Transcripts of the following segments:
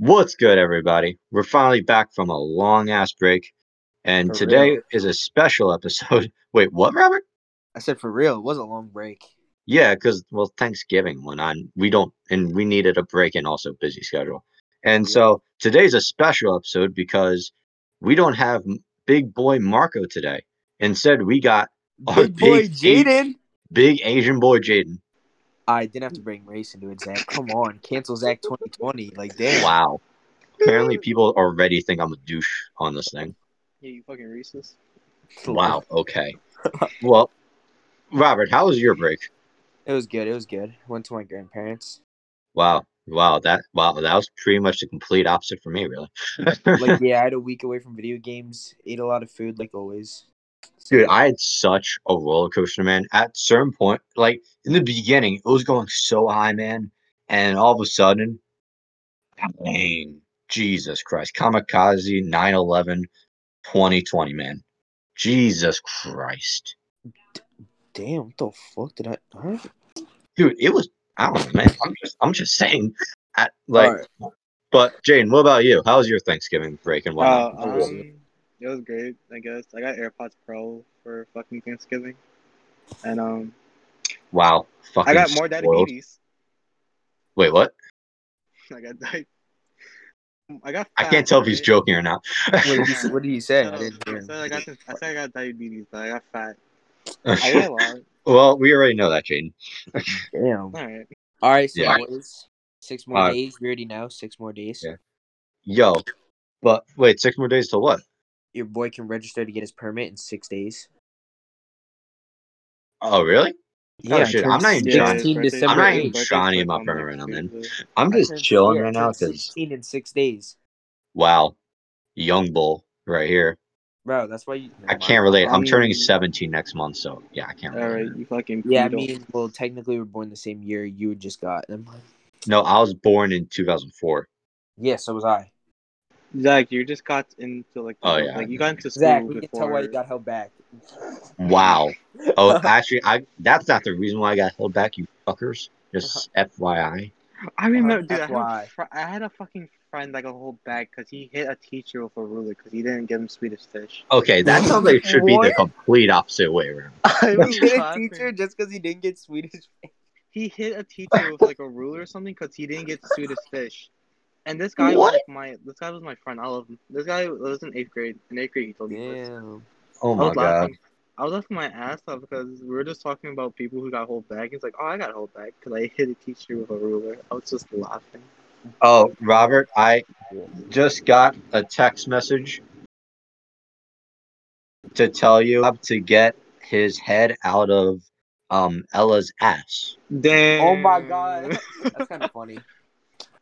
What's good, everybody? We're finally back from a long ass break, and For today real. is a special episode. Wait, what, Robert? I said for real, it was a long break. Yeah, because well, Thanksgiving went on. We don't, and we needed a break and also busy schedule. And Yeah. so today's a special episode because we don't have big boy Marco today. Instead, we got Big boy Jaden. big Asian boy Jaden. I didn't have to bring race into it, Zach. Come on, cancel Zach 2020. Like damn. Wow. Apparently, people already think I'm a douche on this thing. Yeah, you fucking racist. Wow. Okay. Well, Robert, how was your break? It was good. It was good. Went to my grandparents. Wow. Wow. That wow. That was pretty much the complete opposite for me, really. Like yeah, I had a week away from video games. Ate a lot of food, like always. Dude, I had such a roller coaster, man. At certain point, like in the beginning, it was going so high, man, and all of a sudden, dang, Jesus Christ, Kamikaze 9/11 2020, man. Jesus Christ, damn. What the fuck did I? Huh? dude, it was. I don't know, man. I'm just, I'm just saying. At, like, Alright. but Jane, what about you? How was your Thanksgiving break and Uh, whatnot? um, it was great, I guess. I got AirPods Pro for fucking Thanksgiving, and um, wow, fucking I got more spoiled. diabetes. Wait, what? I got di- I got. I can't tell if he's joking or not. What did you, say- what did you say? I didn't hear. I him. said I got. this- I said I got diabetes, but I got fat. I ate a lot. well, we already know that, Jaden. Damn. All right. All right, so Yeah. boys, six more Uh, days. We already know six more days. Yeah. Yo, but wait, six more days to what? Your boy can register to get his permit in six days. Oh, really? Oh, I shit, turned I'm not even Yeah, trying- 16 birthday- December I'm not even birthday's trying to get my permit next I'm I'm just chilling yeah, right now because 16 in six days. wow, young bull right here. Bro, that's why you. I can't relate. I'm turning Um, 17 next month, so yeah, I can't All relate. right, you fucking. Yeah, I mean, well, technically, we're born the same year you just got. Never mind. No, I was born in 2004. Yeah, so was I. Zach, you just got into like. Oh, yeah. Like you got into school Zach, we before. can tell why you got held back. Wow. Oh, actually, I that's not the reason why I got held back, you fuckers. Just uh-huh. FYI. I remember, uh-huh. dude. I had, a I had a fucking friend that got hold back because he hit a teacher with a ruler because he didn't give him Swedish fish. Okay, that sounds like it should be the complete opposite way around. I He was hit a teacher just because he didn't get Swedish. Fish. He hit a teacher with like a ruler or something because he didn't get Swedish fish. And this guy What? was like my this guy was my friend. I love him. This guy was in eighth grade. In eighth grade, he told me this. Damn. Oh I my was god. laughing. I was laughing my ass off because we were just talking about people who got hold back. He's like, "Oh, I got hold back because I hit a teacher with a ruler." I was just laughing. Oh, Robert, I just got a text message to tell you to get his head out of um Ella's ass. Damn. Oh my god. That's kind of funny.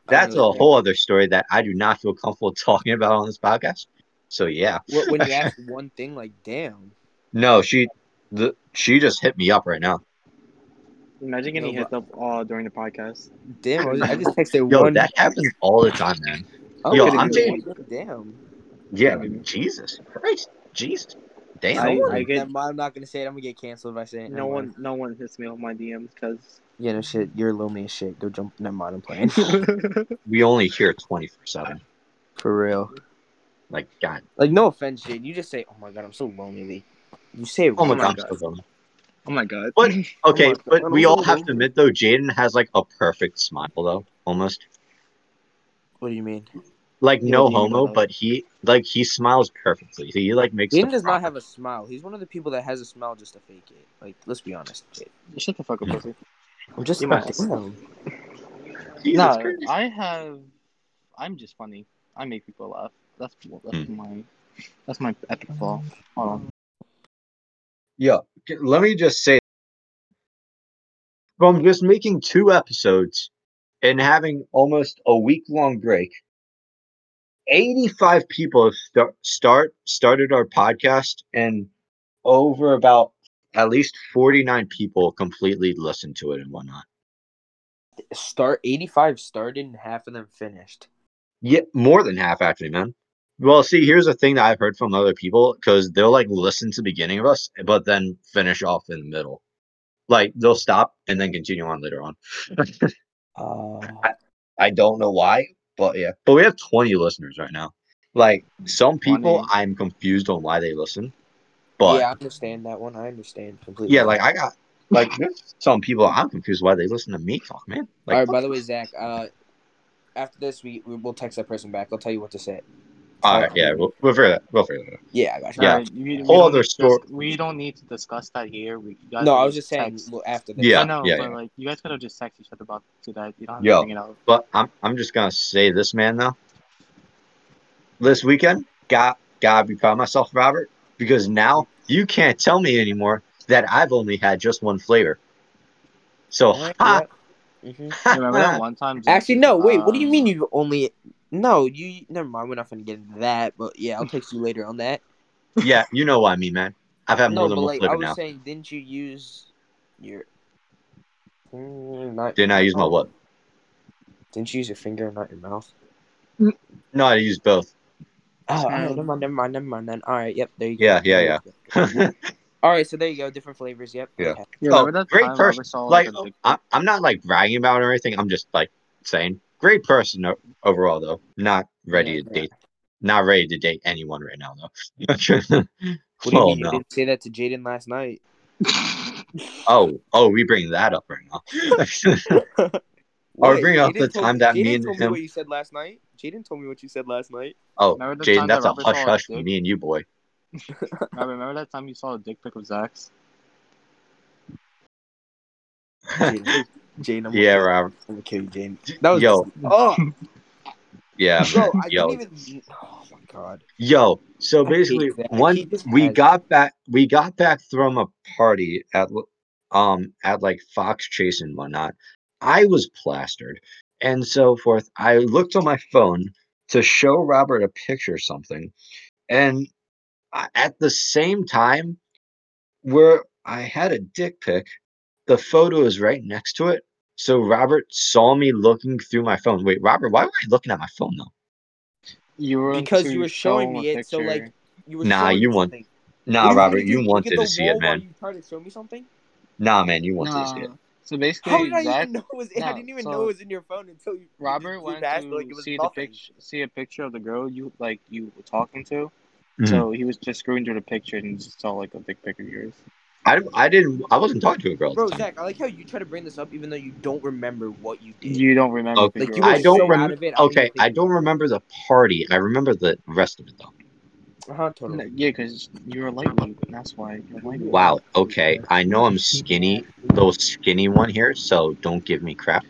That's um, a whole other story that I do not feel comfortable talking about on this podcast. So yeah. When you ask one thing, like, damn. No, she the she just hit me up right now. Imagine getting No, hit up all during the podcast. Damn, I, was, I just texted Yo, one. that happens all the time, man. Oh, yo, I'm good. Damn. Yeah, Jesus Christ. Jesus. Damn. I, I get, I'm not gonna say it. I'm gonna get canceled if I say it. No one, no one hits me on my DMs because. Yeah, no shit. You're lonely as shit. Go jump. Never mind. I'm playing. we only hear 24-7. For real. Like, God. Like, no offense, Jade. You just say, "Oh my god, I'm so lonely." You say, it Oh my god. God. I'm so lonely. oh my god. But okay, my God, but I'm we so all have to admit though, Jaden has like a perfect smile though, almost. What do you mean? Like no what do you mean by homo, that? but he like he smiles perfectly. He like makes. Jaden the does not have a smile. He's one of the people that has a smile just to fake it. Like, let's be honest, Jade. Shut the fuck up, pussy. I'm just You might- No, Christ. I have. I'm just funny. I make people laugh. That's that's Hmm. my that's my epic flaw. Hold on. Yeah, let me just say, from just making two episodes and having almost a week long break, eighty-five people have start, start started our podcast, and over about at least forty-nine people completely listened to it and whatnot. Start 85 started and half of them finished. Yeah, more than half actually, man. Well, see, here's the thing that I've heard from other people because they'll like listen to the beginning of us, but then finish off in the middle. Like they'll stop and then continue on later on. Uh, I don't know why, But yeah, but we have 20 listeners right now. Like some people, 20. I'm confused on why they listen. But yeah, I understand that one. I understand completely. yeah, like I got like some people I'm confused why they listen to me talk, man. Like, All right. By the way, Zach. Uh, after this, we we will text that person back. I'll tell you what to say. All right, yeah, we'll, we'll figure that. We'll figure that. out. Yeah, I got you. Yeah. Alright, we- we Whole don't other need story- We don't need to discuss that here. We, you guys No, I was just saying well, after this. Yeah, I know, yeah, but yeah. like you guys could have just texted each other about to that. You don't have Yo. to bring it out. But I'm I'm just gonna say this, man. Though this weekend, God, gotta be proud of myself, Robert, because now you can't tell me anymore that I've only had just one flavor. So, Alright, ha, yeah. Mhm. Remember that one time? Zach Actually, no. Wait. What do you um, mean you only? No, you. Never mind. We're not gonna get into that. But yeah, I'll text you later on that. yeah, you know what I mean, man. I've had no, more than but one like I flavor was now. saying, didn't you use your? Mm, not. Didn't I use my what? Didn't you use your finger, not your mouth? No, I used both. Oh, all right, Um, never mind, never mind, never mind. Then all right, yep, there you go. Yeah, yeah, yeah. All right, so there you go, different flavors. Yep. Yeah. okay. Yeah, Oh, great time person. Robert like, I, pic? I'm not like bragging about it or anything. I'm just like saying, great person overall, though. Not ready Yeah, to yeah. date. Not ready to date anyone right now, though. What do you oh mean you didn't say that to Jaden last night? Oh, oh, we bring that up right now. Are we What? bringing up the told- time that me and told me him? what you said last night. Jaden told me what you said last night. Oh, Jaden, that's that a Robert hush hush for me and you, boy. I remember that time you saw a dick pic of Zach's. Jaden, I'm yeah, Robert. I'm gonna kill you, Jaden. That was Yo, Oh, yeah, bro. I Yo, even. Oh my god. Yo, so basically, one we got back, we got back from a party at um at like Fox Chase and whatnot. I was plastered and so forth. I looked on my phone to show Robert a picture or something, and at the same time, where I had a dick pic, the photo is right next to it. So Robert saw me looking through my phone. Wait, Robert, why were you looking at my phone though? You were Because you were showing me it, so, like. You were Nah, showing you me want- something. Nah, What Robert, mean you wanted to see it, man. You tried to show me something. Nah, man, you wanted to see it. So basically, How did I Zach, even know it was? I didn't even so know it was in your phone until you. Robert you went to like, it was see the picture, see a picture of the girl you like you were talking to. Mhm. So he was just screwing through the picture and just saw like a big picture of yours. I, I didn't I wasn't talking to a girl at Bro, the time. Zach, I like how you try to bring this up even though you don't remember what you did. You don't remember Okay, Like, you were I don't so rem- out of it, I okay, I don't remember the party. I remember the rest of it though. Uh-huh, totally. Yeah, because you're a lightweight. and That's why you're a lightweight. Wow. Okay, I know I'm skinny, little skinny one here. So don't give me crap.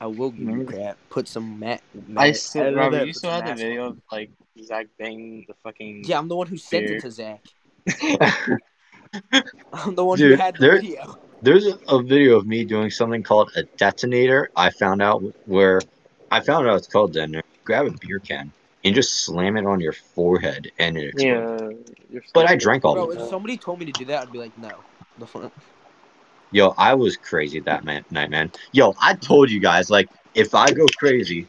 I will give you crap. Put some mat. I mat- still, love Robert, that, you put still some had the video on. of like Zach banging the fucking. Yeah, I'm the one who sent Beer. it to Zach. I'm the one Dude, who had the there- video. There's a, a video of me doing something called a detonator. I found out where I found out it's called detonator. Grab a beer can and just slam it on your forehead and it explodes. Yeah. But I drank all Bro, of if somebody told me to do that, I'd be like, no. The fuck? Yo, I was crazy that man, night, man. Yo, I told you guys, like, if I go crazy,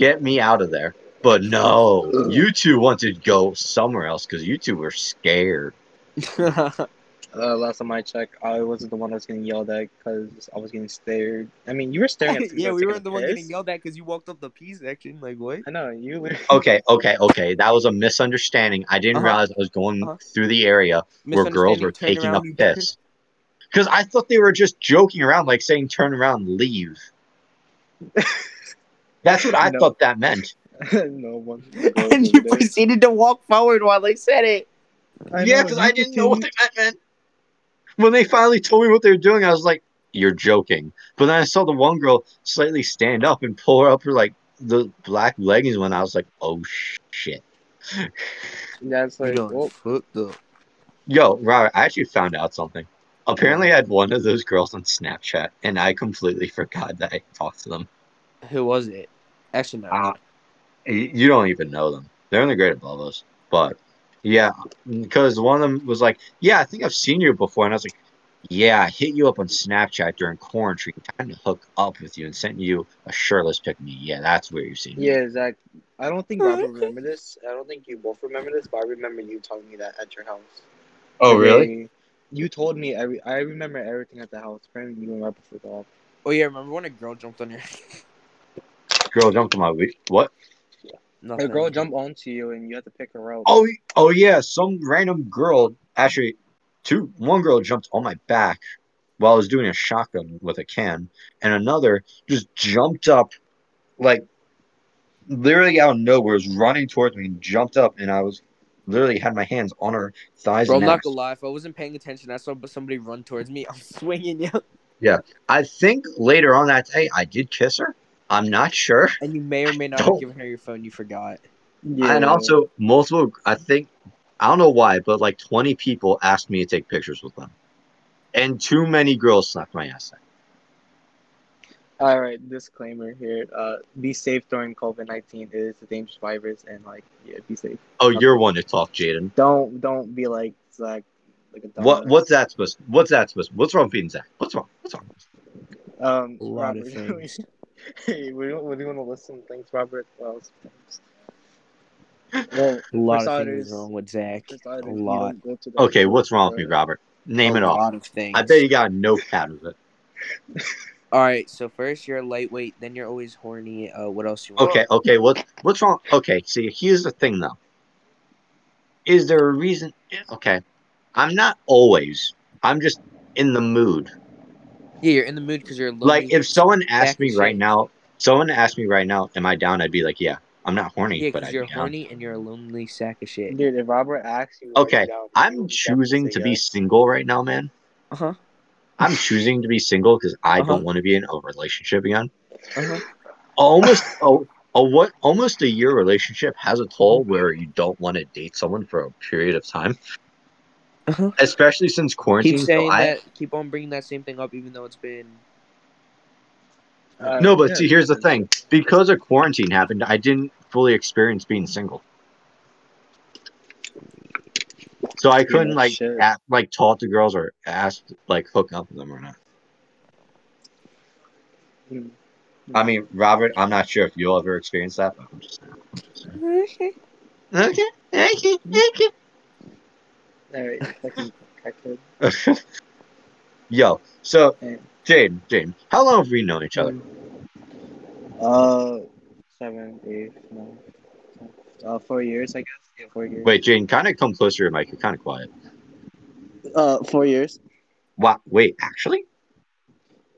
get me out of there. But no, you two wanted to go somewhere else because you two were scared. Uh, last time I checked, I wasn't the one that was getting yelled at because I was getting stared. I mean, you were staring at. yeah, we were a the one piss. getting yelled at because you walked up the P section. Like, what? I know you. Were... Okay, okay, okay. That was a misunderstanding. I didn't Uh-huh. realize I was going Uh-huh. through the area where girls were taking a around, you piss. Because I thought they were just joking around, like saying "turn around, leave." That's what I No. thought that meant. no one. and you proceeded to walk forward while they said it. Yeah, because I didn't know what they meant, man. When they finally told me what they were doing, I was like, "You're joking." But then I saw the one girl slightly stand up and pull her up her like the black leggings when I was like, "Oh shit." That's You like, done well, fucked up. Yo, Robert, I actually found out something. Apparently, I had one of those girls on Snapchat, and I completely forgot that I talked to them. Who was it? Actually, no. Uh, you don't even know them. They're in the grade above us. But yeah, because one of them was like, "Yeah, I think I've seen you before," and I was like, "Yeah, I hit you up on Snapchat during quarantine, trying to hook up with you, and sent you a shirtless pic of me. Yeah, that's where you've seen me." yeah, Zach. I don't think Robert remember this. I don't think you both remember this, but I remember you telling me that at your house. Oh, The really? day You told me every. I remember everything at the house. Apparently, you and Robert forgot. Oh yeah, remember when a girl jumped on your? Girl jumped on my week. What? Nothing. A girl jump onto you and you have to pick her up. Oh, oh yeah. Some random girl, actually, two. One girl jumped on my back while I was doing a shotgun with a can, and another just jumped up, like literally out of nowhere, was running towards me and jumped up, and I was literally had my hands on her thighs. Bro, I'm and not ass. gonna lie. If I wasn't paying attention, I saw somebody run towards me. I'm swinging you, Yeah, I think later on that day I did kiss her. I'm not sure. and you may or may not have given her your phone. You forgot. Yeah. And also multiple I think I don't know why, but like 20 people asked me to take pictures with them. And too many girls slapped my ass. All right, disclaimer here. Uh, be safe during COVID nineteen. It is a dangerous virus, and like, yeah, be safe. Oh, you're one to talk, Jaden. Don't don't be like Zach, like a What dumbass. what's that supposed what's that supposed what's wrong with being Zach? What's wrong? What's wrong? Um, A lot of things. Hey, we don't we want to listen. Thanks, Robert. Well, thanks. Well, A lot of starters- things wrong with Zach. A lot. don't go to the- Okay, what's wrong with me, Robert? Name a it off. lot of things. I bet you got a notepad of it. All right, so first you're lightweight, then you're always horny. Uh, what else you want? Okay, okay, what what's wrong? Okay, see, here's the thing though. Is there a reason? Okay, I'm not always. I'm just in the mood. Yeah, you're in the mood because you're lonely. Like if someone asked me right now, someone asked me right now, am I down? I'd be like, yeah. I'm not horny, yeah, but because I'd you're be down. horny and you're a lonely sack of shit. Dude, if Robert asks you, are you Okay, down, I'm choosing to be yes. single right now, man. Uh huh. I'm choosing to be single because I Uh-huh. don't want to be in a relationship again. Uh huh. Almost a, a what? Almost a year relationship has a toll where you don't want to date someone for a period of time, Uh-huh. especially since quarantine. Keep so saying I- that. Keep on bringing that same thing up, even though it's been. Uh, No, but yeah, see, here's the thing. Because a quarantine happened, I didn't fully experience being single. So I couldn't that's like shit. at, like talk to girls or ask like hook up with them or not. Mm. I mean, Robert, I'm not sure if you'll ever experience that, but I'm just saying. Okay, okay, okay, All right, fucking crackhead. Yo, so Hey. Jade, Jade, how long have we known each other? Uh, seven, eight, nine, ten. Uh, four years, I guess. Yeah, four years. Wait, Jane, kind of come closer to your mic. You're kind of quiet. Uh, four years. Wow, wait, actually?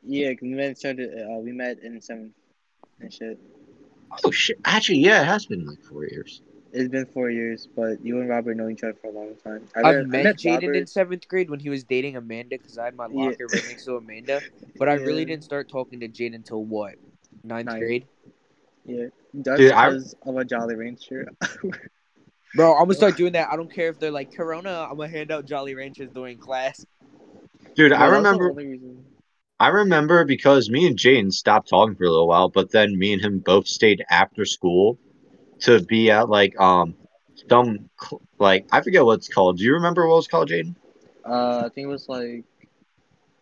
Yeah, we met started. Uh, we met in seventh and shit. Oh shit! Actually, yeah, it has been like four years. It's been four years, but you and Robert know each other for a long time. I, I met- I met Jaden in seventh grade when he was dating Amanda because I had my Yeah. locker right next to Amanda. But I really didn't start talking to Jaden until what? Ninth Ninth. grade? Yeah, that's Dude, I- because of a Jolly Rancher. Bro, I'm gonna start doing that. I don't care if they're like Corona. I'm gonna hand out Jolly Ranchers during class. Dude, No, I remember. I remember because me and Jane stopped talking for a little while, but then me and him both stayed after school to be at like um some like I forget what it's called. Do you remember what it's called, Jaden? Uh, I think it was like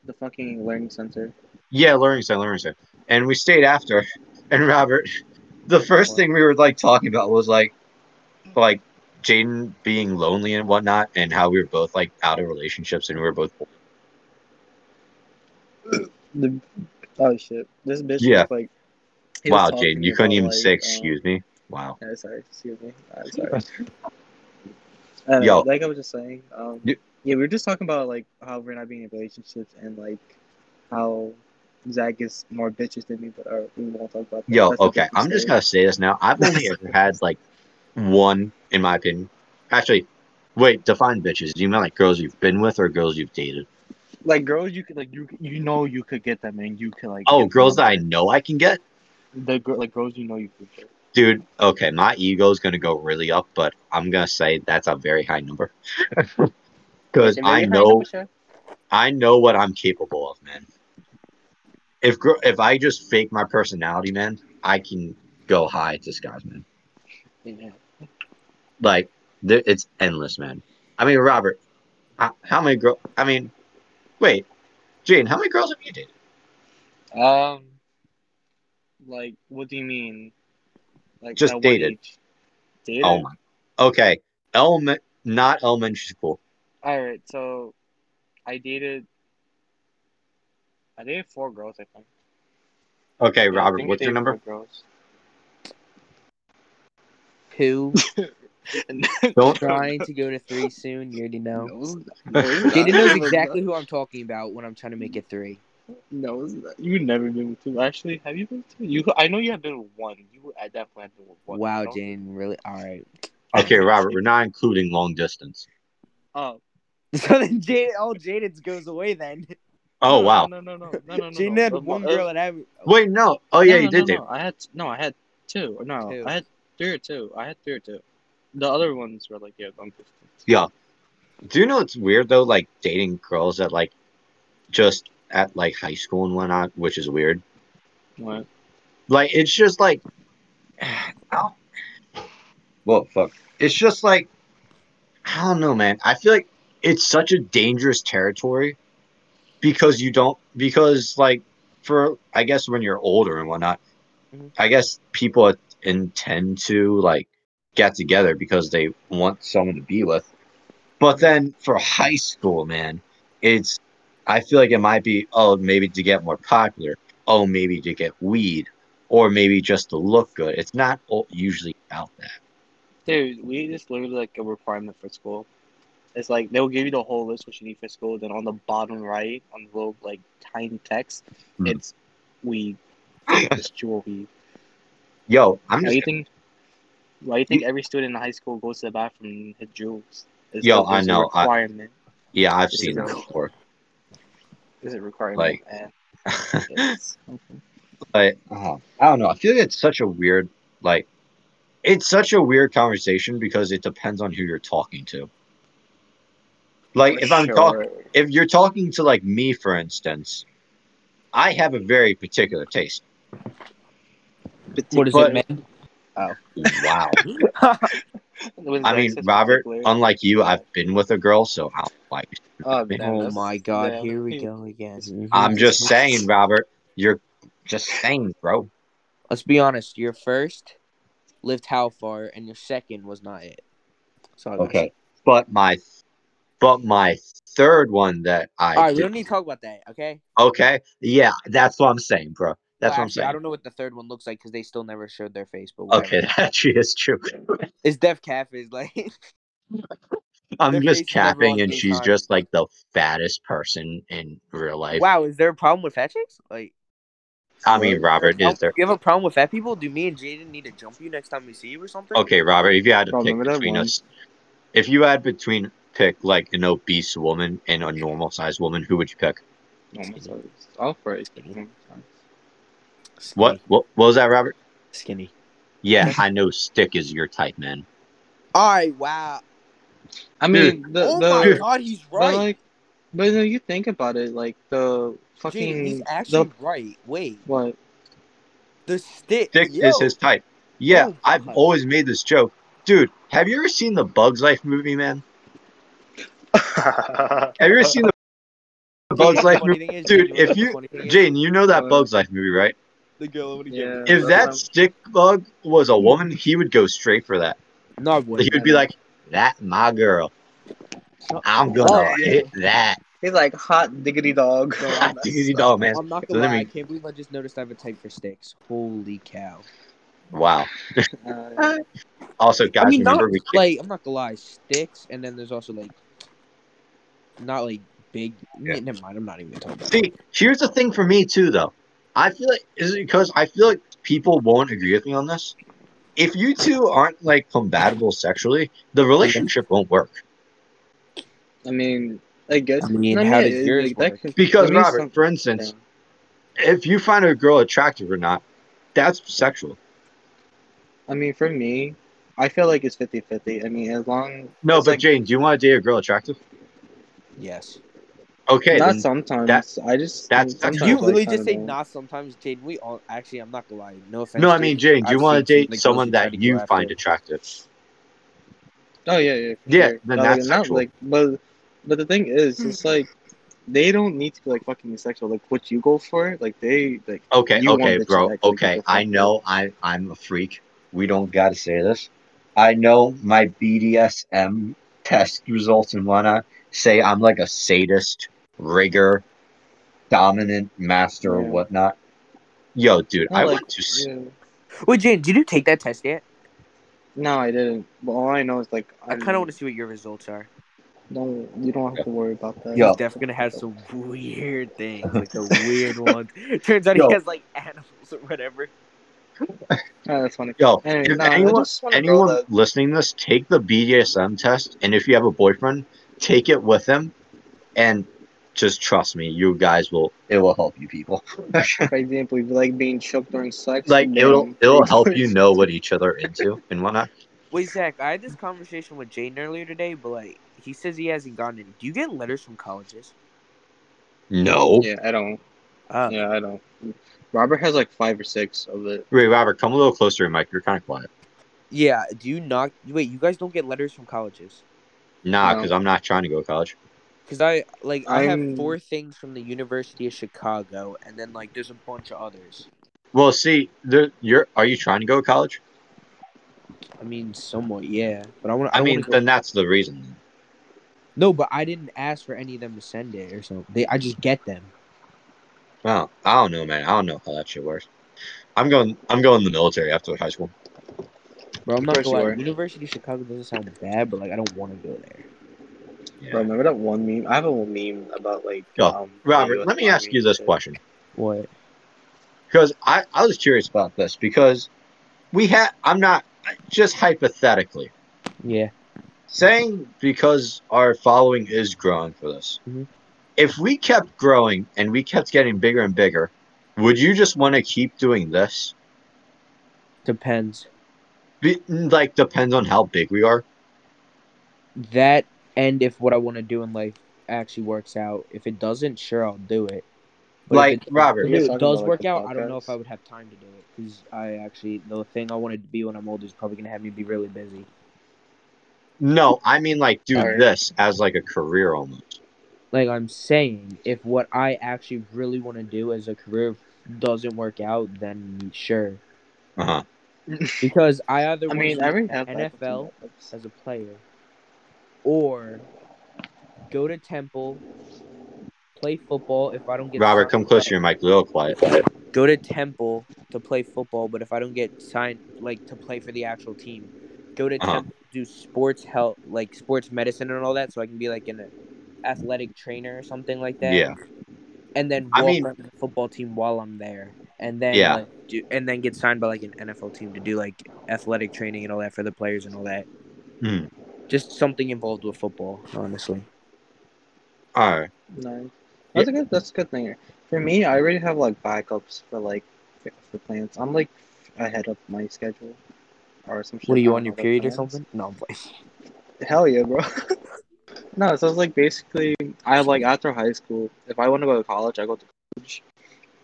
the fucking learning center. Yeah, learning center, learning center. And we stayed after. And Robert, the first thing we were like talking about was like like Jaden being lonely and whatnot, and how we were both like out of relationships and we were both The oh shit, this bitch Yeah. was like. wow, Jaden, you couldn't about, even like, say um, excuse me. Wow. Yeah, sorry, excuse me. I'm sorry. Uh, Yo. like I was just saying, um, Y- yeah, we were just talking about like how we're not being in relationships and like how Zach gets more bitches than me, but uh, we won't talk about that. Yo, That's okay, I'm just gonna say this now. I've only ever had like one, in my opinion. Actually, wait, define bitches. Do you mean like girls you've been with or girls you've dated? like girls you could like you you know you could get them and you could like Oh, get girls that. I know I can get? the girl like girls you know you could get. Dude, okay, my ego's gonna go really up, but I'm gonna say that's a very high number. Because I know number, I know what I'm capable of, man. If if I just fake my personality, man, I can go high to skies, man. Yeah. Like th- it's endless, man. I mean, Robert, how, how many girls? I mean, wait, Jane, how many girls have you dated? Um, like what do you mean? Like Just dated. Dated. Oh my. Okay, element, not elementary school. All right, so I dated. I dated four girls, I think. Okay, Yeah, Robert, think what's your number? four Girls. two, Don't trying to go to three soon. You already know. No. No. Jaden knows exactly who I'm talking about when I'm trying to make it three. Not. No, not. You've never been to. Actually, have you been to? You, I know you have been with one. You, I definitely have been with one. Wow, you know? Jaden, really? All right. okay, Robert. We're not including long distance. Oh. So then Jaden, all Jaden's goes away then. Oh no, wow. No, no, no, no, no, no. Jaden no. had Uh, one uh, girl that had. Wait, no. Oh yeah, no, you no, did. no, no. I had no. I had two. No, Two. I had three or two. I had three or two. The other ones were like yeah, long distance. Yeah. Do you know it's weird though? Like dating girls that like just at like high school and whatnot, which is weird. What? Like it's just like, oh, well, fuck. It's just like, I don't know, man. I feel like it's such a dangerous territory because you don't because like for I guess when you're older and whatnot, Mhm. I guess people intend to like get together because they want someone to be with. But then for high school, man, it's I feel like it might be oh maybe to get more popular, oh maybe to get weed, or maybe just to look good. It's not usually about that. Dude, weed is literally like a requirement for school. It's like they'll give you the whole list what you need for school. Then on the bottom right, on the little like tiny text, Hmm. it's weed. Just Juul weed. Yo, I'm Why just you think? Why you think every student in high school goes to the bathroom and hit Juuls? It's Yo, like, I know, I- requirement. yeah, I've It's seen that before. There's it requirement. Like- and it's, but uh, I don't know. I feel like it's such a weird like it's such a weird conversation because it depends on who you're talking to. Like if I'm talking if you're talking to like me for instance, I have a very particular taste. What is But- it, man? Wow. When I mean, Robert, unlike you, I've been with a girl, so I'm like Oh, damn, oh my god, damn. here we go again. I'm just saying, Robert, you're just saying, bro. Let's be honest. Your first lived how far, and your second was not it. So Okay. But my but my third one that I All right, we don't need to talk about that. Okay. Okay. Yeah, that's what I'm saying, bro. That's Well, what I'm actually, I don't know what the third one looks like because they still never showed their face. But Okay, whatever. that actually is true. it's Def Cafe. Like I'm just face is never capping, and she's time. just like the fattest person in real life. wow, is there a problem with fat chicks? Like, I mean, Robert, is there? you have a problem with fat people? Do me and Jaden need to jump you next time we see you or something? Okay, Robert, if you had to Bro, pick between us, if you had between pick like an obese woman and a normal sized woman, who would you pick? Normal size. I'll pray. Normal size. Skinny. What? What, what was that, Robert? Skinny. Yeah, I know stick is your type, man. All right. Wow. I mean, the oh the my god, he's but right. like, but then you think about it, like the fucking Jaden, he's actually the right. Wait, what? the stick. Stick yo. is his type. Yeah, Oh, I've God. always made this joke. Dude, have you ever seen the Bugs Life movie, man? Have you ever seen the Bugs Life movie? Dude, if you- funny thing is- Jaden, you know that Bugs Life movie, right? The girl, what do you Yeah. get? If that what stick bug was a woman, he would go straight for that. No, I wouldn't. He would be like, "That my girl. I'm gonna Oh, yeah. hit that." He's like hot diggity dog. Bro, I'm- Diggity dog, man. I'm not gonna let lie. me- I can't believe I just noticed I have a type for sticks. Holy cow! Wow. Uh, Also, guys, I mean, remember not we can't. like I'm not gonna lie, sticks, and then there's also like, not like big. Yeah. Never mind. I'm not even gonna talk about. See, here's the thing for me too, though. I feel like is it because I feel like people won't agree with me on this. If you two aren't like compatible sexually, the relationship won't work. I mean, I guess. I mean, how does it- yours like, work? could- Because Robert, some- for instance, if you find a girl attractive or not, that's sexual. I mean, for me, I feel like it's 50-50. I mean, as long No, It's but like- Jane, do you want to date a girl attractive? Yes. Okay, not sometimes. that- I just that's- Did sometimes you I really just say don't. sometimes, Jaden? We all actually, I'm not gonna lie. No offense. no, I mean, you. Jane, do you want to seen date the someone that to go you after. find attractive? Oh yeah, yeah. Yeah, sure. then But, that's like, sexual. like, but but the thing is, hmm. it's like they don't need to be like fucking sexual. Like what you go for, like they like. Okay, You okay, bro. chick Okay, I know I I'm a freak. We don't got to say this. I know my BDSM test results and whatnot say I'm like a sadist, rigger, dominant master Yeah. whatnot. Yo, dude, Not I like- went to s- Yeah. Wait, Jane, did you take that test yet? No, I didn't. But all I know is like I I'm, kind of want to see what your results are. No, you don't have to worry about that. Yo. He's definitely gonna have some weird things, like the weird ones. Turns out Yo. he has like animals or whatever. Oh, that's funny. Yo, Anyway, if no, anyone, wanna anyone that- listening to this, take the BDSM test, and if you have a boyfriend, take it with him, and just trust me, you guys will. It will help you, people. For example, if you like being choked during sex, like it'll it'll help you know what each other are into and whatnot. Wait, Zach, I had this conversation with Jaden earlier today, but like he says he hasn't gotten any. Do you get letters from colleges? No. Yeah, I don't. Uh, Yeah, I don't. Robert has like five or six of it. Wait, Robert, come a little closer, Mike. You're kind of quiet. yeah. Do you not? Wait, you guys don't get letters from colleges? Nah, No. because I'm not trying to go to college. Because I like I have I'm- four things from the University of Chicago, and then like there's a bunch of others. Well, see, there, you're. Are you trying to go to college? I mean, somewhat, yeah. But I want. I, I, mean, wanna go- then that's the reason. no, but I didn't ask for any of them to send it or something. They, I just get them. Well, I don't know, man. I don't know how that shit works. I'm going. I'm going in the military after high school. Bro, I'm not course gonna lie. are. University of Chicago doesn't sound bad, but like I don't want to go there. Yeah. Remember that one meme? I have a meme about like. Yo, um, Robert, let me ask you this shit. question What? because I I was curious about this because we had. I'm not just hypothetically Yeah. saying because our following is growing for this. Mhm. If we kept growing and we kept getting bigger and bigger, would you just want to keep doing this? Depends. Be, like depends on how big we are. That and if what I want to do in life actually works out. If it doesn't, sure I'll do it. if Like, it, Robert. if it does about, like, work out, I don't know if I would have time to do it because I actually the thing I wanted to be when I'm older is probably gonna have me be really busy. No, I mean like do Alright. this as like a career almost. Like I'm saying, if what I actually really want to do as a career doesn't work out, then sure. Uh huh. Because I either I want mean, to i've NFL as a player, or go to Temple, play football. If I don't get Robert, come closer to your mic, a little quiet. Go to Temple to play football, but if I don't get signed, like to play for the actual team, go to Uh-huh. Temple do sports health, like sports medicine and all that, so I can be like an athletic trainer or something like that. Yeah. and then I mean- the football team while I'm there, and then Yeah. like, do, and then get signed by like an NFL team to do like athletic training and all that for the players and all that. Hmm. Just something involved with football, honestly. All right. Nice. That's a good. That's a good thing. For me, I already have like backups for like for, for plans. I'm like ahead of my schedule, or some. Shit. What are you on your know, like, period or something? No, I'm playing. Hell yeah, bro. no, so it's like basically, I like after high school, if I want to go to college, I go to college.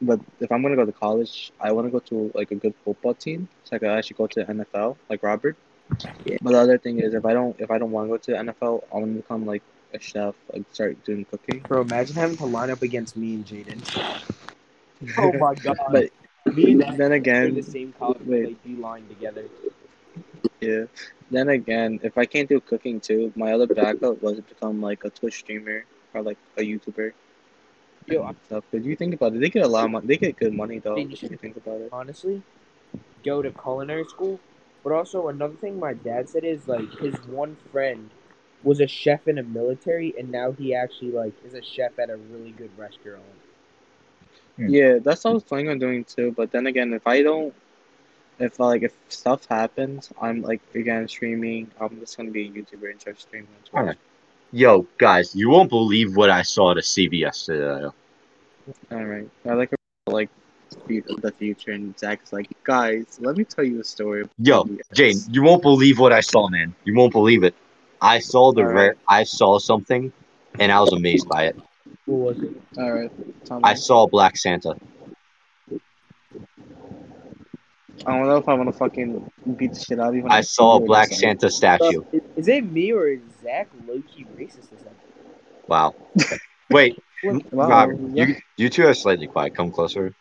But if I'm gonna go to college, I want to go to like a good football team, so I can actually go to the NFL, like Robert. Yeah. But the other thing is, if I don't, if I don't want to go to the NFL, I want to become like a chef, like start doing cooking. Bro, imagine having to line up against me and Jaden. Oh my god. But me and then again, the same college, wait. played D line together. Yeah. Then again, if I can't do cooking too, my other backup was to become like a Twitch streamer or like a YouTuber. Yo, and stuff. Because you think about it, they get a lot of money. They get good money though. Then you If should- you think about it. honestly, go to culinary school. But also another thing my dad said is like his one friend was a chef in a military, and now he actually like is a chef at a really good restaurant. Hmm. Yeah, that's what I was planning on doing too. But then again, if I don't, if like if stuff happens, I'm like again streaming. I'm just gonna be a YouTuber and start streaming. on Twitch. Alright. Yo, guys, you won't believe what I saw at a CVS today. All right. I like like fu- the future, and Zach's like, guys, let me tell you a story. Yo, CVS." Jane, you won't believe what I saw, man. You won't believe it. I saw the Alright. rare. I saw something, and I was amazed by it. What was it? All right. Tell me. I saw Black Santa. I don't know if I want to fucking beat the shit out of you. when I saw a Black. Santa statue. Is, is it me or is Zach low key racist? Is that? Wow. Wait, Wow, Robert, yeah. you you two are slightly quiet. Come closer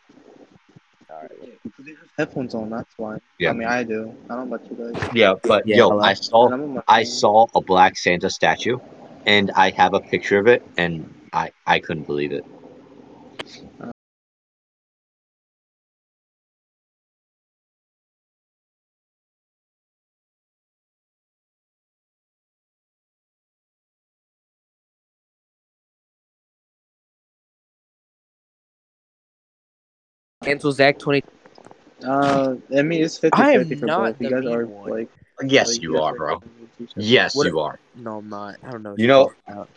headphones on. That's why. Yeah. I mean, I do. I don't let you guys. Yeah, but yeah, yo, I saw I saw a Black Santa statue, and I have a picture of it, and I I couldn't believe it. Cancel Zach twenty. 20- uh, I mean, it's 50 I am 50 for not both. You the guys mean are one. like. Yes, like, you guys are, bro. fucking with each other. Yes, What- you are. No, I'm not. I don't know. You know- talking.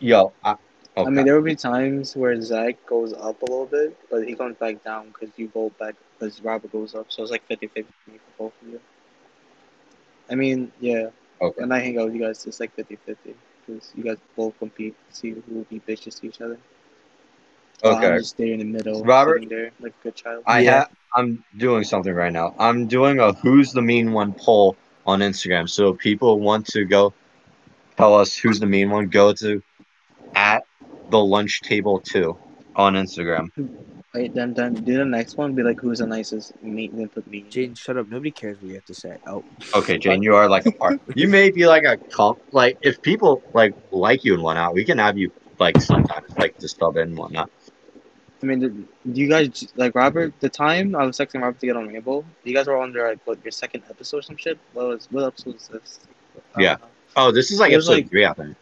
Yo, I, okay. I mean, there will be times where Zach goes up a little bit, but he comes back down because you go back because Robert goes up. So it's like 50 50 for both of you. I mean, yeah, okay. when I hang out with you guys, it's like 50 50 because you guys both compete to see who will be bitches to each other. While Okay. I'm just there in the middle, Robert- sitting there like a good child. I Yeah. have. I'm doing something right now. I'm doing a "Who's the Mean One" poll on Instagram. So if people want to go tell us who's the mean one, go to at the lunch table two on Instagram. Wait, then then do the next one. Be like, who's the nicest? Me, then put me. Jane, shut up. Nobody cares what you have to say. Oh, Okay, Jane, you are like a part. You may be like a comp. Like if people like like you and whatnot, we can have you like sometimes like to sub in and whatnot. I mean, do you guys like Robert? The time I was texting Robert to get on Rainbow, you guys were on there like what your second episode or some shit. What was what episode was this? Yeah. Uh, Oh, this is like It episode like- three, I think.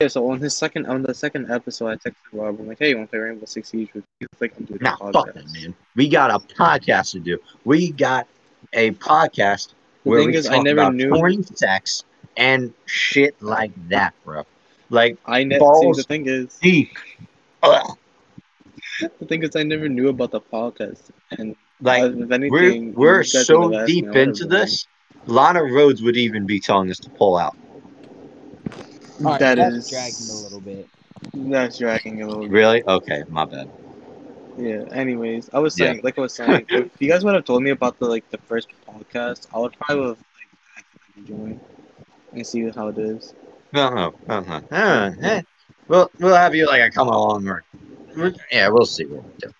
yeah. So on his second on the second episode, I texted Robert I'm like, "Hey, you want to play Rainbow Six Siege with me?" He's like, "I'm doing Nah, fuck podcast." that, man. We got a podcast to do. We got a podcast The where thing we is, I talk never about knew- porn, sex, and shit like that, bro. Like, I ne- see, the thing is, deep. Ugh. The thing is, I never knew about the podcast, and Like, uh, if anything, we're we're so would've asked me, deep I would've into been this. Lana Rhoades would even be telling us to pull out. like, All right, that that's is dragging a little bit. That's dragging a little. bit. Really? Okay, my bad. Yeah. Anyways, I was Yeah. saying, like I was saying, if you guys would have told me about the like the first podcast, I would probably have like actively joined and see how it is. No, no, no, no. We'll we'll have you like a come along or we're- yeah, we'll see what we do.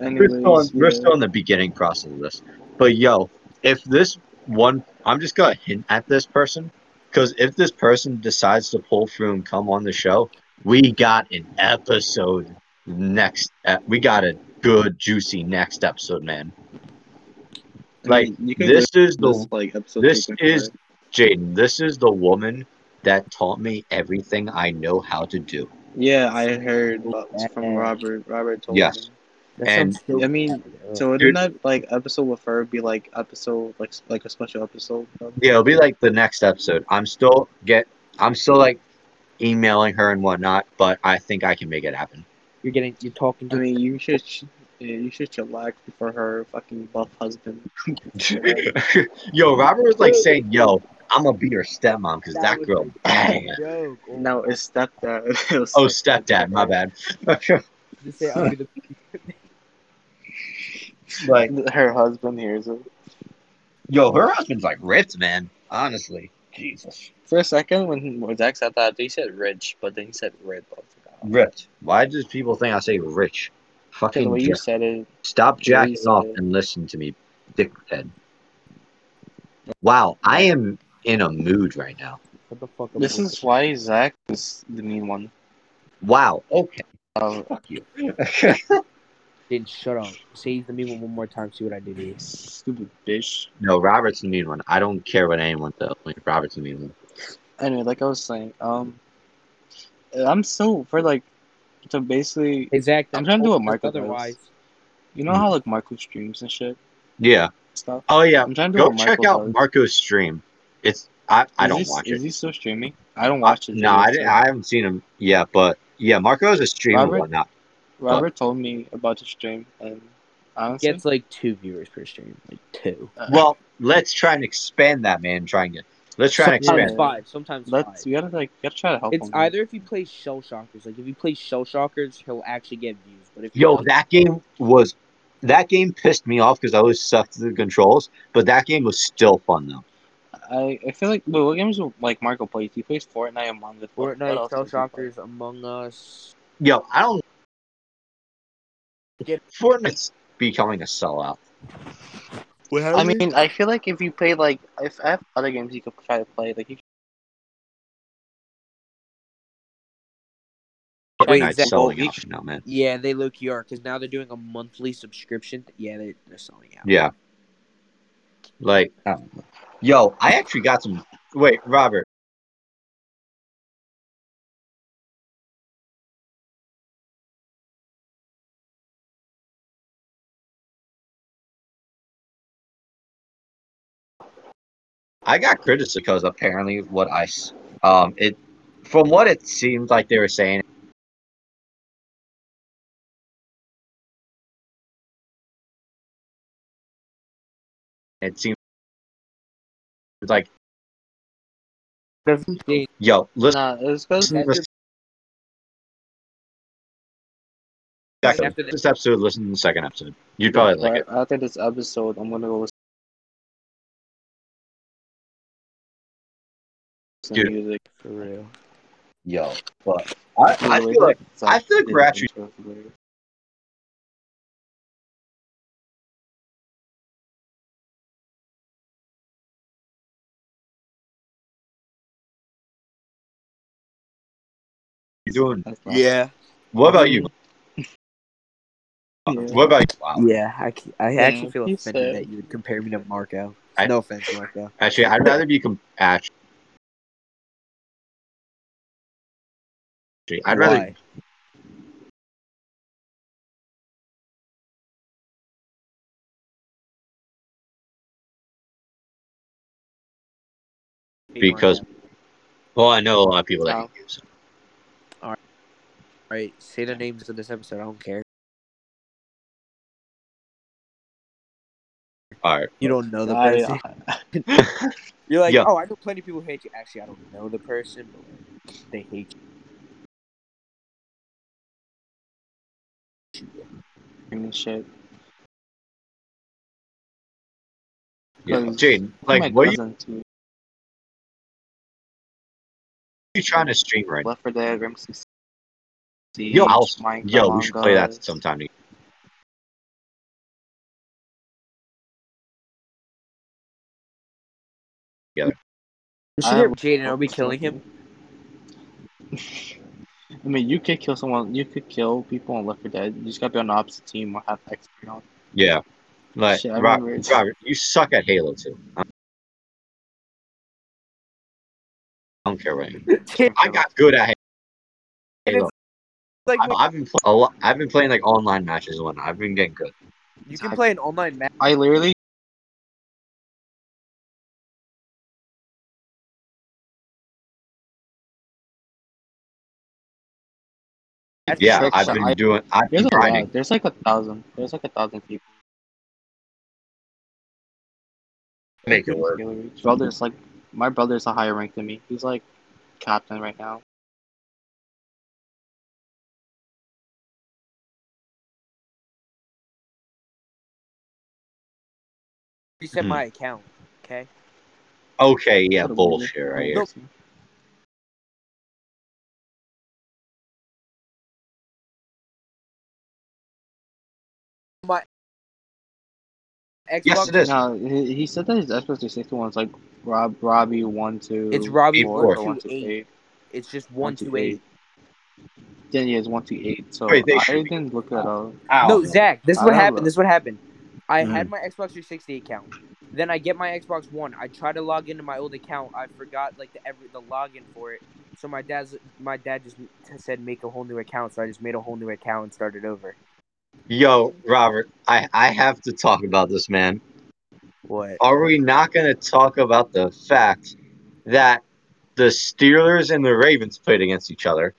Anyways, we're still, in, we're still in the beginning process of this. But yo, if this one, I'm just gonna hint at this person because if this person decides to pull through and come on the show, we got an episode next. Uh, we got a good juicy next episode, man. I like, mean, you could This is the this, like episode. this is. Jaden. This is the woman that taught me everything I know how to do. Yeah, I heard from Robert. Robert told Yes. me. That And- so I mean. So Dude. wouldn't that like episode with her be like episode like like a special episode? Yeah, it'll be like the next episode. I'm still get. I'm still like emailing her and whatnot, but I think I can make it happen. you're getting, you're talking I to. mean, you should yeah, you should chillax before her fucking buff husband. yo, Robert was like saying, "Yo, I'm gonna be your stepmom because that, was girl a bang." joke. Oh no, it's stepdad. It was Oh, stepdad, my bad. Just say I'll be the. like, Her husband hears it. yo, her husband's like ripped, man. Honestly, Jesus, For a second, when, when Zach said that, he said rich, but then he said red. I ripped. Why does people think I say rich? Because the Fucking way you jack- said it, stop the way you jacking off it. and listen to me, dickhead. Wow, I am in a mood right now. What the fuck? this I- is why Zach is the mean one. Wow. Okay. Uh, Fuck you. Jaden, shut up. Say the mean one one more time. See what I did to you. stupid bitch. no, Robert's the mean one. I don't care what anyone tells me. Robert's the mean one. Anyway, like I was saying, um, I'm still for like, to basically, Hey Zach, I'm trying to do what poll Marco says does. Otherwise, you know Hmm. how like Marco streams and shit Yeah. stuff. Oh yeah. I'm trying to do Go what check Marco out does. Marco's stream. It's I, I Is don't he- watch Is it. he still streaming? I don't watch it. no, I, didn't, I haven't seen him yet, but yeah, Marco is a streamer Robert? and whatnot. Robert told me about the stream, and honestly, gets like two viewers per stream. Like two. uh, Well, let's try and expand that, man. Try and get. Let's try and expand. five. Sometimes let's five. we gotta like we gotta try to help It's him. either if you play Shell Shockers. Like if you play Shell Shockers, he'll actually get views. But if Yo, doesn't- that game was. That game pissed me off because I always sucked at the controls, but that game was still fun though. I I feel like wait, what games do, like Marco plays? He plays Fortnite, Among Us. what- what Fortnite, else Shell does? Shockers, Among Us. Yo, I don't. Get- Fortnite's becoming a sellout. I mean, I feel like if you play like if I have other games you could try to play, like you Wait, Fortnite's selling Well, out now, man. Yeah, they look key are because now they're doing a monthly subscription. Yeah, they, they're selling out. Yeah. Like, I don't know. Yo, I actually got some. Wait, Robert. I got criticism because apparently what I um it from what it seemed like they were saying it seemed like Doesn't change. yo listen Nah, it's because listen to After- this second- after the- this episode listen to the second episode you'd probably like it after this episode, I'm gonna go listen to Dude. music. For real. yo but I, I The way feel like that I feel like did we're actually- intro is hilarious. doing Yeah. what about you Yeah. what about you wow Yeah, I, c- I Yeah, actually feel he offended said- that you would compare me to Marco. I- no offense, Marco. actually I'd rather be com- actually I'd rather Why? because well I know a lot of people that Oh. use Alright, say the names of this episode. I don't care. all right You don't know the I- person. I- You're like, Yo. oh, I know plenty of people hate you. Actually, I don't know the person, but they hate you. and shit. yeah. Because Jade oh my like what are you, cousin too. you trying to stream right Left 4 Dead, Rim Six Siege, yo I'll, yo we should play that Among Us. sometime We I should have- Jaden. Are we killing him? I mean, you could kill someone. You could kill people on Left 4 Dead. You just gotta be on the opposite team or have XP on. Yeah. Like, Shit, I Rob- Robert, you suck at Halo too. I don't care what. you- I got good at Halo. Like I've, I've been pl- a lot, I've been playing like online matches and whatnot. I've been getting good. you can play an online match. I literally. Yeah, Trick I've been I- doing. I've There's been a lot. grinding. There's like a thousand. There's like a thousand people. Make it work. Brother's like my brother's a higher rank than me. He's like captain right now. Reset Mhm. my account. Okay. Okay, yeah, What a bullshit weird- right here. My Xbox. Yes, it is. No, he, he said that his Xbox 360 one's like Rob Robbie one two. It's Robbie Eight four, four. or one two Eight. eight. It's just one One two two eight. Then he has one two eight. So Wait, they I didn't look that up. Ow. No, Zach. This is what happened. This is what happened. I Mm. had my Xbox 360 account. Then I get my Xbox One. I try to log into my old account. I forgot like the every the login for it. So my dad's my dad just said make a whole new account. So I just made a whole new account and started over. Yo, Robert, I I have to talk about this, man. What? Are we not going to talk about the fact that the Steelers and the Ravens played against each other?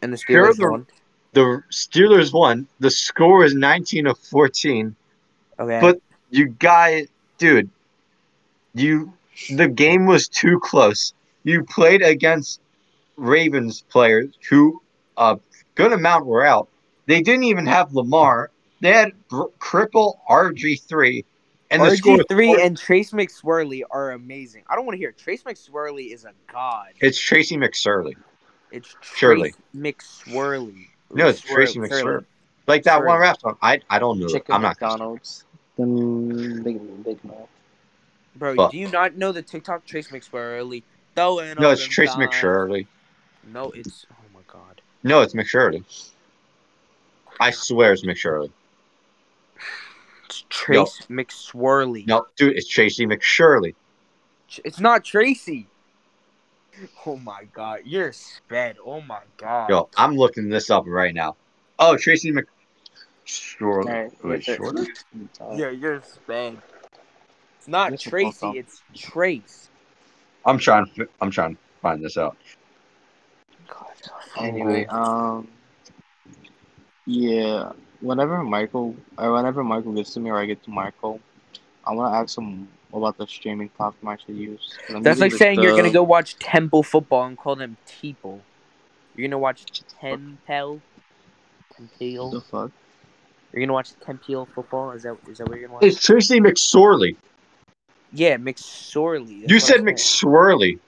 And the Steelers won. The Steelers won. The score is 19 of 14. Okay. But you guys, dude, you the game was too close. You played against Ravens players who uh, a good amount were out. They didn't even have Lamar. They had br- cripple RG3 and RG three and Trace McSwirly are amazing. I don't want to hear. Trace McSwirly is a god. it's Tracy McSorley. It's Trace Shirley. McSwirly. No, it's Tracy. Like that Swirly. one rap song. I I don't know. Chicken I'm not McDonald's. Then big big Mac. Bro, But- do you not know the TikTok Trace McSwirly? Throwing No, it's them Tracy dimes. McSorley. No, it's oh my god. No, it's McSorley. I swear it's McSorley. It's Trace McSwirly. No, dude, it's Tracy McSorley. It's not Tracy. Oh my god, you're sped. Oh my god. Yo, I'm looking this up right now. Oh, Tracy McSorley. Alright, Wait, wait, Shorter? Yeah, you're sped. It's not Shut Tracy. It's Trace. I'm trying. I'm trying to find this out. Anyway, um, yeah. Whenever Michael, or whenever Michael gets to me, or I get to Michael, I want to ask him about the streaming platform I should use. 'Cause I'm That's like saying you're gonna go watch Temple football and call them Teeple. You're gonna watch Tempel. The Temple. fuck? You're gonna watch Temple football. Is that is that what you're gonna watch? It's Tracy McSorley. yeah, McSorley. You said McSwirly.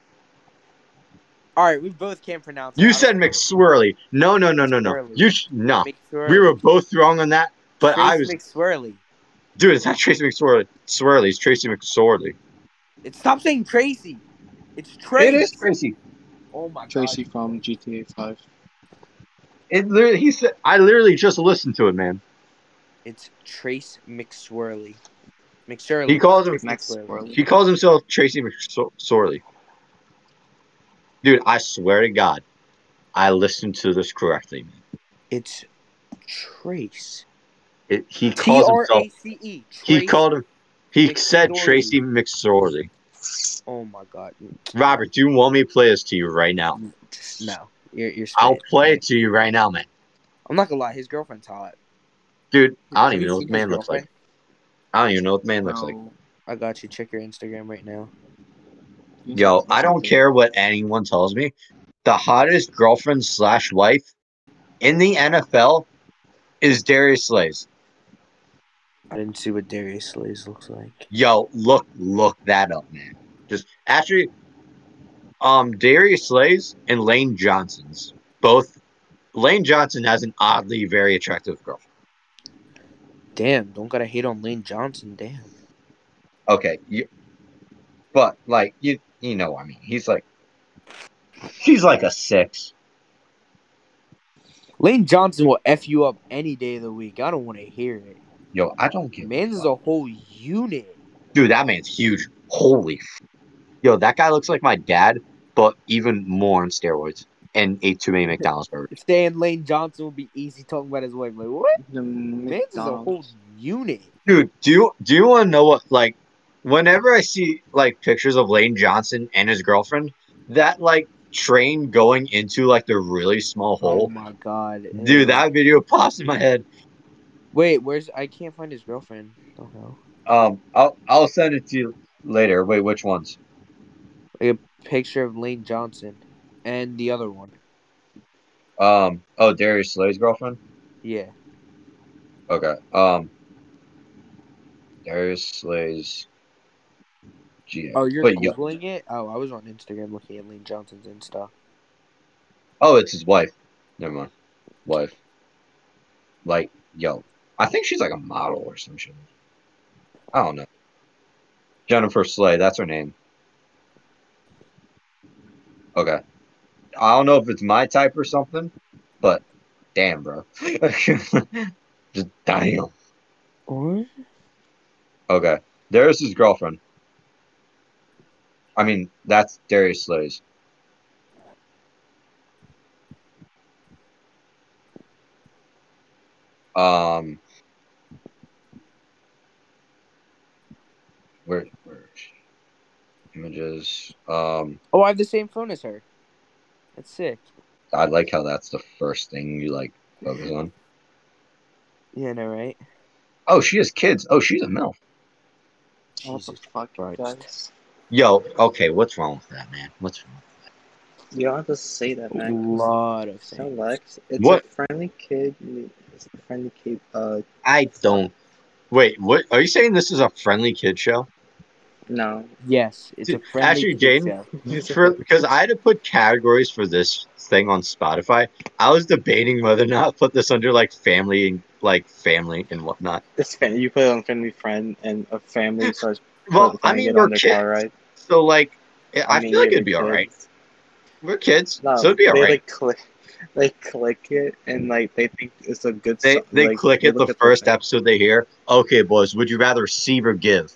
All right, we both can't pronounce. it. You I said don't. McSwirly. No, no, no, no, no. McSwirly. You sh- no. McSwirly. We were both wrong on that. But I was, Trace McSwirly. dude. It's not Tracy McSwirly. Swirly. It's Tracy McSorley. It stop saying Tracy. It's Trace. It is Tracy. Oh my god. Tracy god. from GTA Five. It literally. He said. I literally just listened to it, man. It's Trace McSwirly. McSwirly. He calls him. Trace McSwirly. He calls himself Tracy McSorley. Dude, I swear to God, I listened to this correctly. It's Trace. It, he calls R himself. A C E. He called him. He said McSorley. Tracy McSorley. Oh my god. Robert, do you want me to play this to you right now? No. You're you're. I'll play it to you right now, man. I'm not gonna lie. His girlfriend's hot. Dude, I don't even know what man looks like. I don't even know what man looks like. I got you. Check your Instagram right now. Yo, I don't care what anyone tells me. The hottest girlfriend slash wife in the NFL is Darius Slay's. I didn't see what Darius Slay's looks like. Yo, look, look that up, man. Just actually, um, Darius Slay's and Lane Johnson's both. Lane Johnson has an oddly very attractive girlfriend. Damn, don't gotta hate on Lane Johnson. Damn. Okay, you, but like you, you know, what I mean, he's like, he's like a six. Lane Johnson will f you up any day of the week. I don't want to hear it. Yo, I don't get. Man's is a whole unit. Dude, that man's huge. Holy. F- Yo, that guy looks like my dad, but even more on steroids. And ate too many McDonald's burgers. Saying Lane Johnson will be easy talking about his wife. Like what? The Man's is a whole unit. Dude, do you do you want to know what like? Whenever I see like pictures of Lane Johnson and his girlfriend, that like train going into like the really small hole. Oh my god. dude, that video pops in my head. Wait, where's? I can't find his girlfriend. Oh no. Um, I'll I'll send it to you later. Wait, which ones? Like a picture of Lane Johnson, and the other one. Um, oh, Darius Slay's girlfriend. Yeah. Okay. Um, Darius Slay's. GA. Oh, you're yo- googling it? Oh, I was on Instagram looking at Lane Johnson's Insta. Oh, it's his wife. Never mind. Wife. Like, yo, I think she's like a model or some shit. I don't know. Jennifer Slay, that's her name. Okay. I don't know if it's my type or something, but damn, bro. Just damn. What? Okay. There's his girlfriend. I mean, that's Darius Slay's. Um, where, where, is she? images. Um, Oh, I have the same phone as her. That's sick. I like how that's the first thing you like focus on. Yeah, no, right? Oh, she has kids. Oh, she's a milf. What the Jesus fuck, Christ. guys? Yo, okay, what's wrong with that, man? What's wrong? With that? You don't have to say that, man. A lot of things. Lex, it's What? a friendly kid. It's a friendly kid. Uh, I don't. Wait, what? Are you saying this is a friendly kid show? No. Yes, it's a friendly actually, kid Jaden, show. For because I had to put categories for this thing on Spotify. I was debating whether or not put this under like family and like family and whatnot. It's fan- you put it on family friend, and a family starts. Well, I trying to mean get we're on their car kids, ride. so like I, mean, feel like it'd be we're all right. We're kids, No, so it'd be all they right. like click, they click it, and like they think it's a good. They so- they like, click they it the first thing. episode they hear. Okay, boys, would you rather receive or give?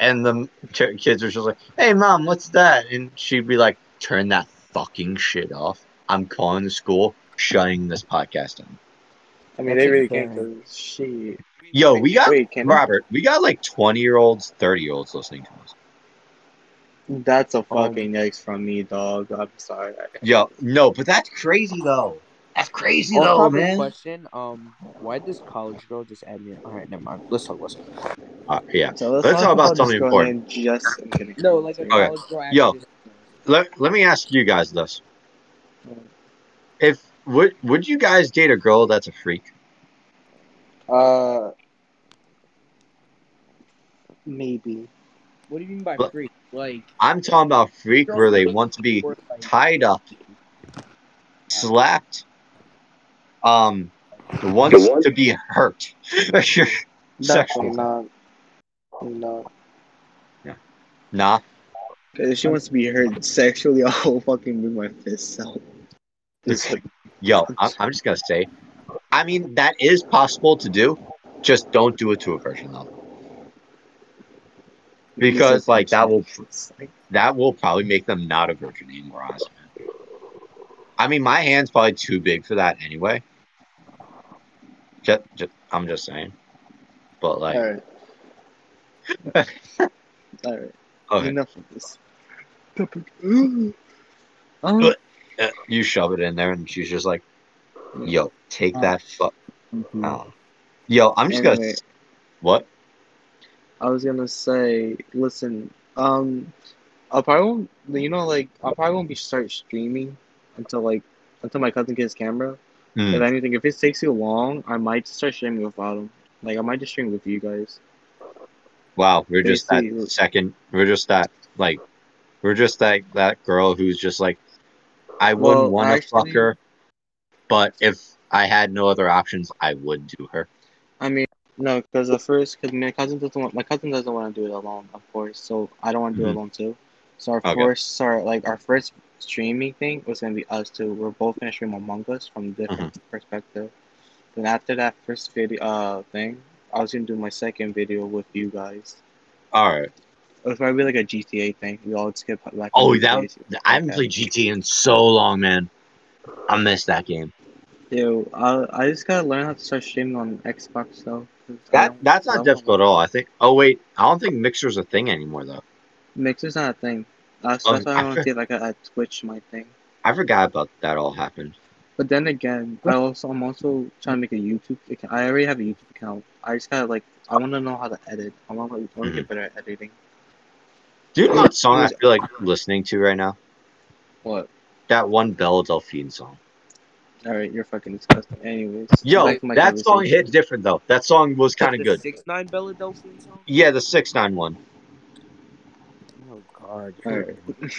And the ch- kids are just like, "Hey, mom, what's that?" And she'd be like, "Turn that fucking shit off. I'm calling the school, shutting this podcast down." I mean, That's they really can't insane. because she. Yo, we got Wait, can Robert. We got like twenty year olds, thirty year olds listening to us. That's a Um, fucking yikes from me, dog. I'm sorry. Yo, no, but that's crazy though. That's crazy Oh, though, man. question. Um, why did this college girl just add me? All right, never mind. Let's talk. Let's talk. Uh, yeah. So let's, Let's talk about something important. Just kidding. No, like a Okay. college girl. actually Yo. just- Let, let me ask you guys this: If would would you guys date a girl that's a freak? Uh, maybe. What do you mean by But- freak? Like I'm talking about freak where they want to be tied up, slapped, um, wants to be hurt. Definitely Sexually. not. No. Nah. If she wants to be hurt sexually, I'll fucking move my fists out. It's like, Yo, I'm, I'm just gonna say, I mean that is possible to do. Just don't do it to a virgin though. Because like that will that will probably make them not a virgin anymore. Honestly. I mean, my hand's probably too big for that anyway. Just, just I'm just saying. But like, all right. all right. okay, Enough of this. um, But- uh, you shove it in there, and she's just like, "Yo, take that fuck." mhm. Oh. Yo, I'm just gonna. What? I was gonna say, listen, um, I probably won't. You know, like I probably won't be start streaming until like until my cousin gets his camera. Hmm. If anything, if it takes you long, I might start streaming without him. Like I might just stream with you guys. Wow, we're just that second. We're just that like, we're just that that girl who's just like, I wouldn't Well, want to fuck her, but if I had no other options, I would do her. I mean, no, because the first, because my cousin doesn't want, my cousin doesn't want to do it alone, of course. So I don't want to do Mhm. it alone too. So our Okay. first, our like our first streaming thing was gonna be us two. We're both gonna stream Among Us from different Mm-hmm. perspective. Then after that first video, uh, thing, I was gonna do my second video with you guys. All right. It was probably like a GTA thing. We all skip like. Oh, GTA that I haven't played GT in so long, man. I missed that game. Yo, I I just gotta learn how to start streaming on Xbox though. That that's not difficult at all. I think. Oh wait, I don't think Mixer's a thing anymore though. Mixer's not a thing. That's, Oh, that's why I I want to see if I could add Twitch my thing. I forgot about that all happened. But then again, I also I'm also trying to make a YouTube account. I already have a YouTube account. I just gotta like I want to know how to edit. I want to I want to Mm-hmm. get better at editing. Do you know what song I feel like listening to right now? What? That one Belle Delphine song. All right, you're fucking disgusting. Anyways, Yo, back to my that song hit different though. That song was kind of the good. Six nine Philadelphia song. Yeah, the six nine one. God.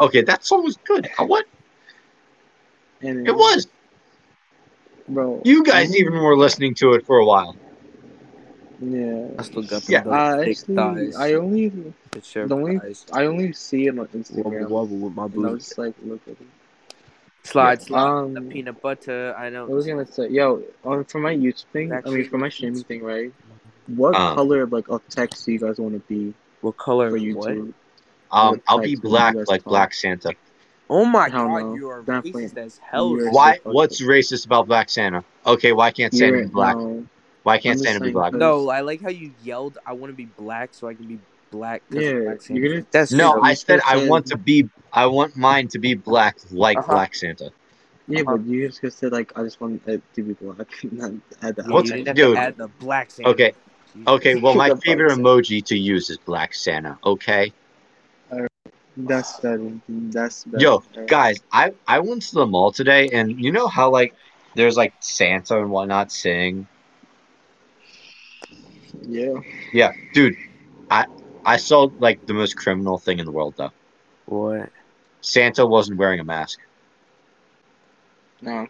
Okay, that song was good. Uh, What? Anyways, It was. bro. You guys I- even were listening to it for a while. Yeah. I still got Yeah. them I actually, thighs. I only, the the only, thighs. I only see it on Instagram. wobble with my And I was like, look at it. Slide slide. the Um, peanut butter. I know. I was gonna say, yo, on for my YouTube thing, I mean, for my it's- streaming thing, right? What Um, color like of text do you guys want to be What color? for What? YouTube? Um, I'll be text would you black like talk? Black Santa. Oh my Hell God! no. You are Definitely. racist as hell. You're Why? so What's racist about Black Santa? Okay, why can't Santa You're- be black? no. Why can't I'm Santa be black? No, I like how you yelled. I want to be black so I can be black. 'cause Yeah, black you're gonna- That's No, you I said I want to be. I want mine to be black like Uh-huh. Black Santa. Yeah, Uh-huh. but you just gonna say like I just want it to be black. Not add the What's- you outfit. have dude. to add the black Santa. Okay, Jesus. Okay, well, my favorite emoji to use is Black Santa. Okay, That's better. That's better. Yo, guys, I I went to the mall today, and you know how like there's like Santa and whatnot sing. Yeah. Yeah, dude, I I saw like the most criminal thing in the world though. What? Santa wasn't wearing a mask. No.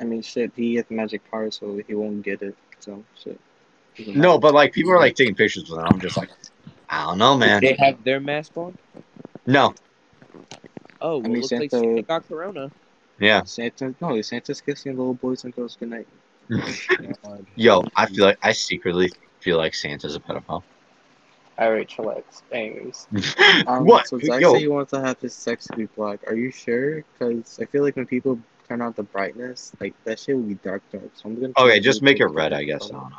I mean, shit. He has magic powers, so he won't get it. So shit. No, but like people are like taking pictures with it. I'm just like, I don't know, man. They have their mask on. No, Oh, well, mean, looks like Santa- Santa got corona. yeah, Santa. No, Santa's kissing little boys and girls goodnight. yo, I feel like I secretly feel like Santa's a pedophile. All right, chillax. Anyways. Um, what? So Zach Yo, said he wants to have his sex to be black. Are you sure? Because I feel like when people turn out the brightness, like that shit will be dark dark. So I'm gonna. okay, just make it red, I guess. I don't know.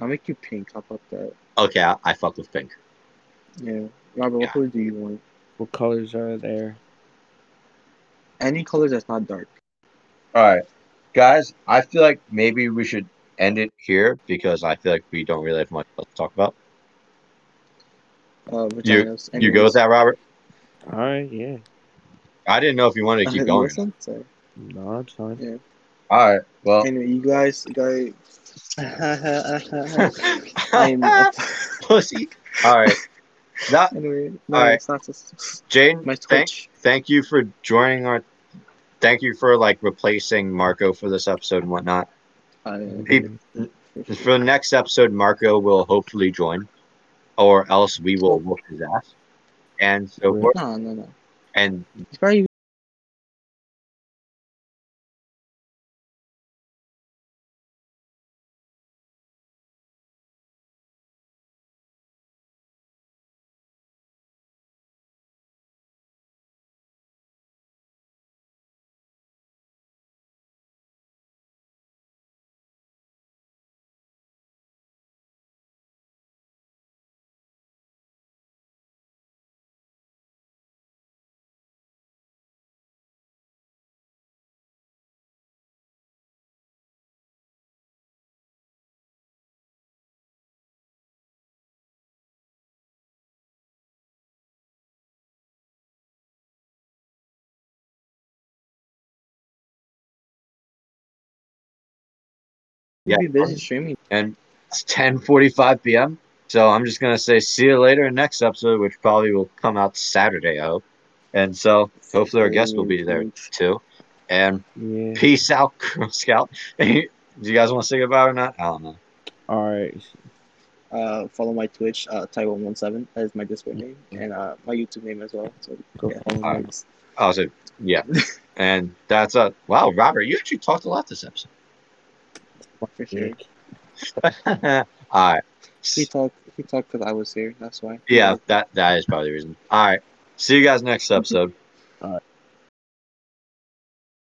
I'll make you pink. How about that? Okay, I, I fuck with pink. Yeah. Robert, Yeah. what color do you want? What colors are there? Any color that's not dark. All right, guys. I feel like maybe we should end it here because I feel like we don't really have much else to talk about. Uh, You- You go with that, Robert? All right, yeah. I didn't know if you wanted to keep going. or Listen, so, No, it's fine. yeah. All right. Well, Anyway, you guys, guys. I'm up. pussy. All right. That Anyway, no, All right. it's not just Jane. my thank Twitch. thank you for joining our. Thank you for like replacing Marco for this episode and whatnot. Peop- For the next episode, Marco will hopefully join, or else we will whoop his ass. And so forth. no, no, no. And He's probably yeah, be busy streaming. and it's 10:45 p.m. So I'm just gonna say see you later in next episode, which probably will come out Saturday, I hope. And so hopefully our guest will be there too. And Yeah. peace out, Girl Scout. Do you guys want to say goodbye or not? I don't know. All right. Uh, follow my Twitch, uh, Ty117. That is my Discord name and uh, my YouTube name as well. So Go yeah, follow Alright. me. I was like, yeah. and that's a wow, Robert, you actually talked a lot this episode. For sure. Yeah. All right. He talked. He talked because I was here. That's why. Yeah, that that is probably the reason. All right. See you guys next episode.